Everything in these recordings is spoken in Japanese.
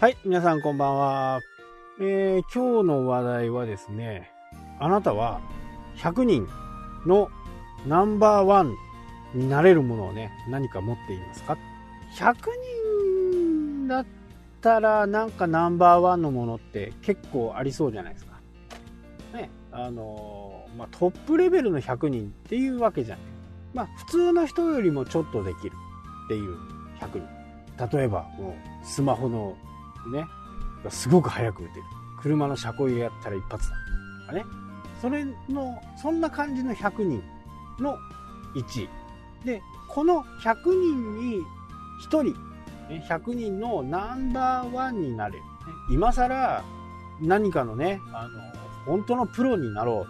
はい、皆さんこんばんは。えー、今日の話題はですね、あなたは100人のナンバーワンになれるものをね、何か持っていますか ?100 人だったらなんかナンバーワンのものって結構ありそうじゃないですか。ね、あのー、まあ、トップレベルの100人っていうわけじゃない。まあ、普通の人よりもちょっとできるっていう100人。例えば、もうスマホのね、すごく早く打てる。車の車庫入れやったら一発だ。とかね。それの、そんな感じの100人の1位。で、この100人に1人、100人のナンバーワンになれる。今更何かのね、あの、本当のプロになろ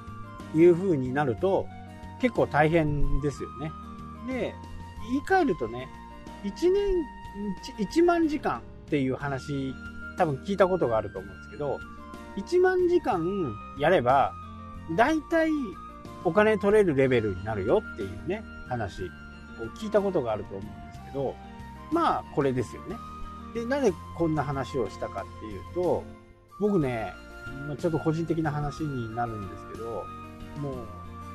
うという風になると結構大変ですよね。で、言い換えるとね、1年、1万時間っていう話多分聞いたことがあると思うんですけど1万時間やれば大体お金取れるレベルになるよっていうね話を聞いたことがあると思うんですけどまあこれですよね。でなぜこんな話をしたかっていうと僕ねちょっと個人的な話になるんですけどもう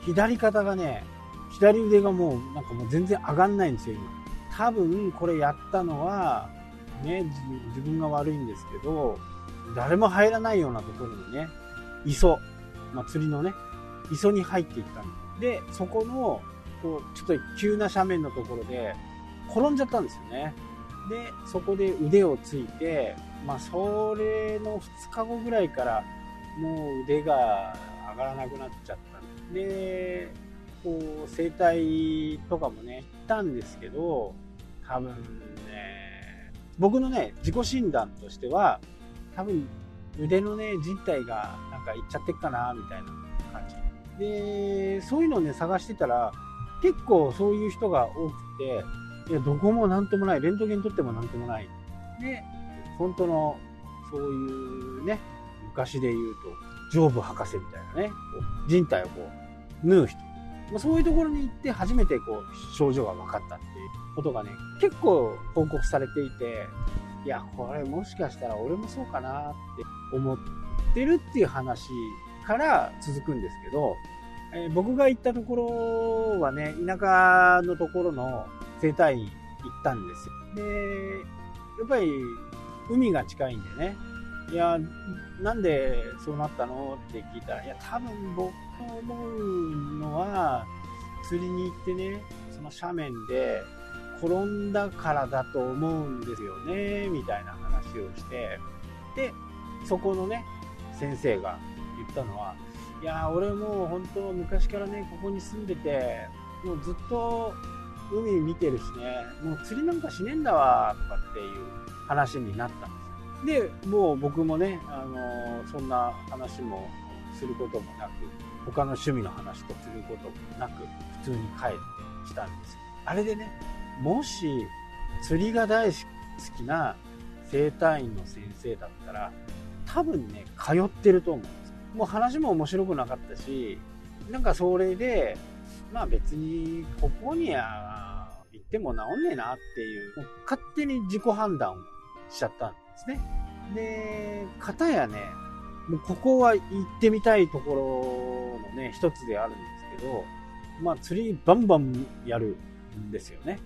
左肩がね左腕がもうなんかもう全然上がんないんですよ今。多分これやったのはね、自分が悪いんですけど、誰も入らないようなところにね、磯、まあ、釣りのね、磯に入っていったんで、そこの、こう、ちょっと急な斜面のところで、転んじゃったんですよね。で、そこで腕をついて、まあ、それの2日後ぐらいから、もう腕が上がらなくなっちゃったんで、こう、整体とかもね、行ったんですけど、多分僕のね、自己診断としては、多分腕のね、人体がなんかいっちゃってっかな、みたいな感じ。で、そういうのをね、探してたら、結構そういう人が多くて、いや、どこもなんともない、レントゲン撮ってもなんともない。で、本当の、そういうね、昔で言うと、上部博士みたいなね、人体をこう、縫う人。まそういうところに行って初めてこう、症状が分かったっていうことがね、結構報告されていて、いや、これもしかしたら俺もそうかなって思ってるっていう話から続くんですけど、えー、僕が行ったところはね、田舎のところの生態院行ったんですよ。で、やっぱり海が近いんでね、いや、なんでそうなったの？って聞いたら、いや、多分僕思うのは、釣りに行ってね、その斜面で転んだからだと思うんですよね、みたいな話をして、で、そこのね、先生が言ったのは、いや俺もう本当昔からね、ここに住んでて、もうずっと海見てるしね、もう釣りなんかしねえんだわ、とかっていう話になったんですよ。で、もう僕もね、あのそんな話もすることもなく、他の趣味の話とすることもなく、普通に帰ってきたんですよ。あれでね、もし釣りが大好きな整体院の先生だったら多分ね通ってると思うんですもう話も面白くなかったしなんかそれでまあ別にここには行っても治んねえなっていう勝手に自己判断をしちゃったんですねで片やねもうここは行ってみたいところのね一つであるんですけどまあ釣りバンバンやるんですよね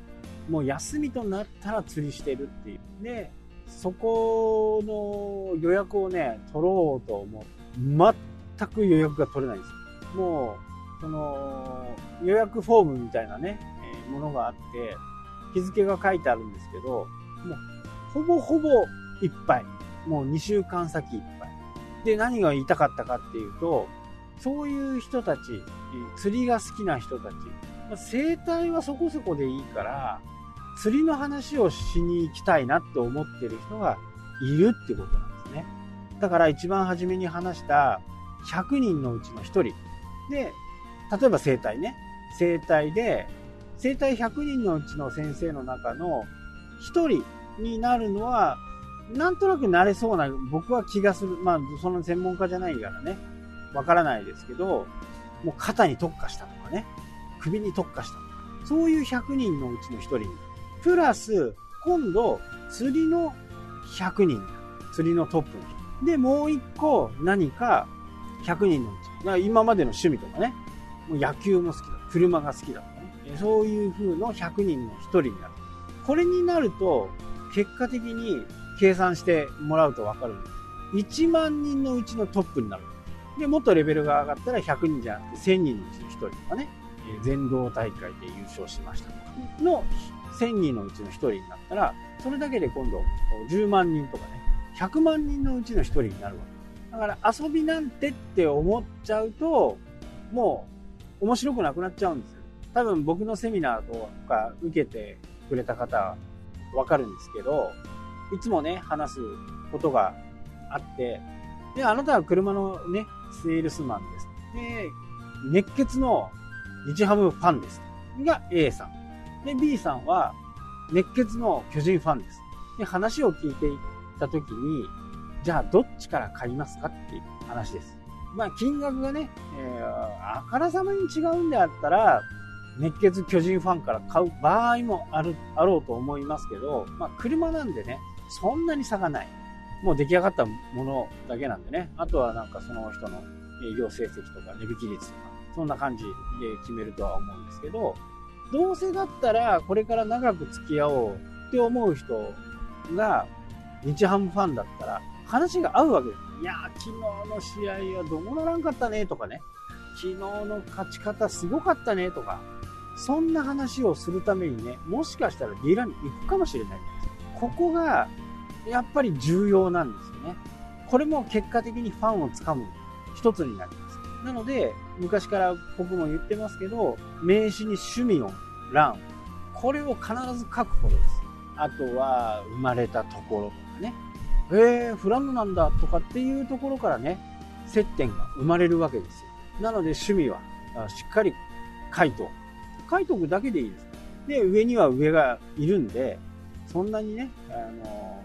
もう休みとなったら釣りしてるっていう。で、そこの予約をね、取ろうと思う。全く予約が取れないんですよ。もう、その、予約フォームみたいなね、え、ものがあって、日付が書いてあるんですけど、もう、ほぼほぼいっぱい。もう2週間先。で、何が言いたかったかっていうと、そういう人たち、釣りが好きな人たち、生態はそこそこでいいから、釣りの話をしに行きたいなって思ってる人がいるってことなんですね。だから一番初めに話した100人のうちの1人。で、例えば生体ね。生体で、生体100人のうちの先生の中の1人になるのは、なんとなくなれそうな、僕は気がする。まあ、その専門家じゃないからね。わからないですけど、もう肩に特化したとかね。首に特化したとか。そういう100人のうちの1人にプラス、今度、釣りの100人。釣りのトップの人。で、もう一個何か100人のうち。だから今までの趣味とかね、もう野球も好きだ。車が好きだとかね。そういう風の100人の1人になる。これになると、結果的に計算してもらうとわかるんです。1万人のうちのトップになる。で、もっとレベルが上がったら100人じゃなくて1000人のうちの1人とかね、全道大会で優勝しましたとかの1000人のうちの1人になったら、それだけで今度10万人とかね、100万人のうちの1人になるわけ。だから遊びなんてって思っちゃうと、もう面白くなくなっちゃうんですよ。多分僕のセミナーとか受けてくれた方はわかるんですけど、いつもね、話すことがあって、で、あなたは車のね、セールスマンです。で、熱血の日ハムファンです。が A さん。で、B さんは熱血の巨人ファンです。で、話を聞いていったときに、じゃあどっちから買いますかっていう話です。まあ、金額がね、えー、あからさまに違うんであったら、熱血巨人ファンから買う場合もある、あろうと思いますけど、まあ、車なんでね、そんなに差がない。もう出来上がったものだけなんでね。あとはなんかその人の営業成績とか値引き率とか、そんな感じで決めるとは思うんですけど、どうせだったらこれから長く付き合おうって思う人が日ハムファンだったら話が合うわけです。いやー、昨日の試合はどうならんかったねとかね。昨日の勝ち方すごかったねとか。そんな話をするためにね、もしかしたらディーラーに行くかもしれない。ここがやっぱり重要なんですよね。これも結果的にファンをつかむ一つになります。なので、昔から僕も言ってますけど、名刺に趣味の欄、これを必ず書くことです。あとは、生まれたところとかね。えー、フランドなんだとかっていうところからね、接点が生まれるわけですよ。なので趣味はしっかり書いと。書いとくだけでいいです。で、上には上がいるんで、そんなにね、あの、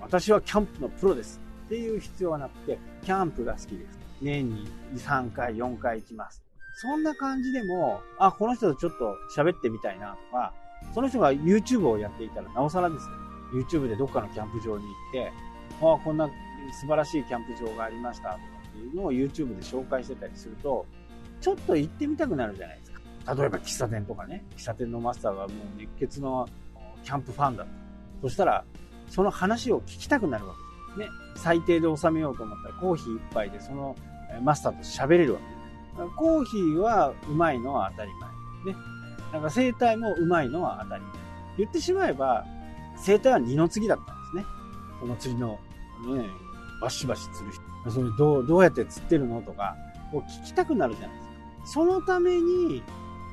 私はキャンプのプロですっていう必要はなくて、キャンプが好きです。年に3回、4回行きます。そんな感じでも、あ、この人とちょっと喋ってみたいなとか、その人が YouTube をやっていたらなおさらですよ。YouTube でどっかのキャンプ場に行って、ああ、こんな素晴らしいキャンプ場がありましたとかっていうのを YouTube で紹介してたりすると、ちょっと行ってみたくなるじゃないですか。例えば喫茶店とかね、喫茶店のマスターがもう熱血のキャンプファンだと。そしたら、その話を聞きたくなるわけです。ね。最低で収めようと思ったらコーヒー一杯でそのマスターと喋れるわけです。コーヒーはうまいのは当たり前。ね。なんか生態もうまいのは当たり前。言ってしまえば、生態は二の次だったんですね。その釣りの、ね、バシバシ釣る人。それどう、どうやって釣ってるのとか、を聞きたくなるじゃないですか。そのために、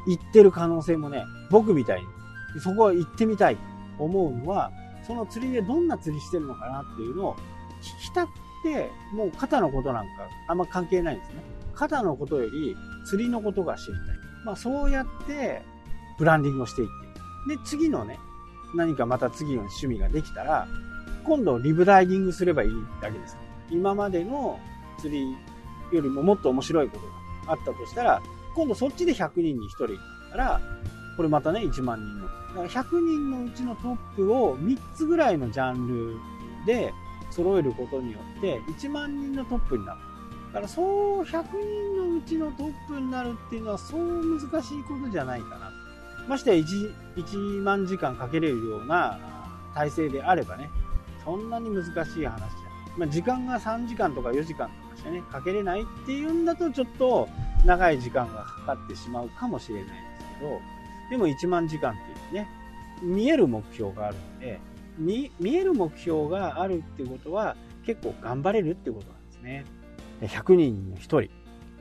行ってる可能性もね、僕みたいに、そこは行ってみたいと思うのは、その釣りでどんな釣りしてるのかなっていうのを聞きたくて、もう肩のことなんかあんま関係ないんですね。肩のことより釣りのことが知りたい。まあそうやってブランディングをしていって。で、次のね、何かまた次の趣味ができたら、今度リブダイビングすればいいだけです。今までの釣りよりももっと面白いことがあったとしたら、今度そっちで100人に1人だったら、これまたね、1万人の。だから100人のうちのトップを3つぐらいのジャンルで揃えることによって1万人のトップになる。だからそう100人のうちのトップになるっていうのはそう難しいことじゃないかな。ましてや 1, 1万時間かけれるような体制であればね、そんなに難しい話じゃない。まあ、時間が3時間とか4時間とかしてね、かけれないっていうんだとちょっと長い時間がかかってしまうかもしれないですけど、でも1万時間っていうね、見える目標があるんで、見える目標があるっていうことは結構頑張れるってことなんですね。100人の1人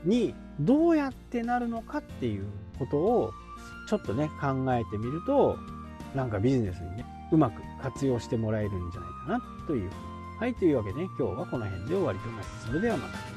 にどうやってなるのかっていうことをちょっとね考えてみるとなんかビジネスにねうまく活用してもらえるんじゃないかなという。はい、というわけで、ね、今日はこの辺で終わりとなります。それではまた。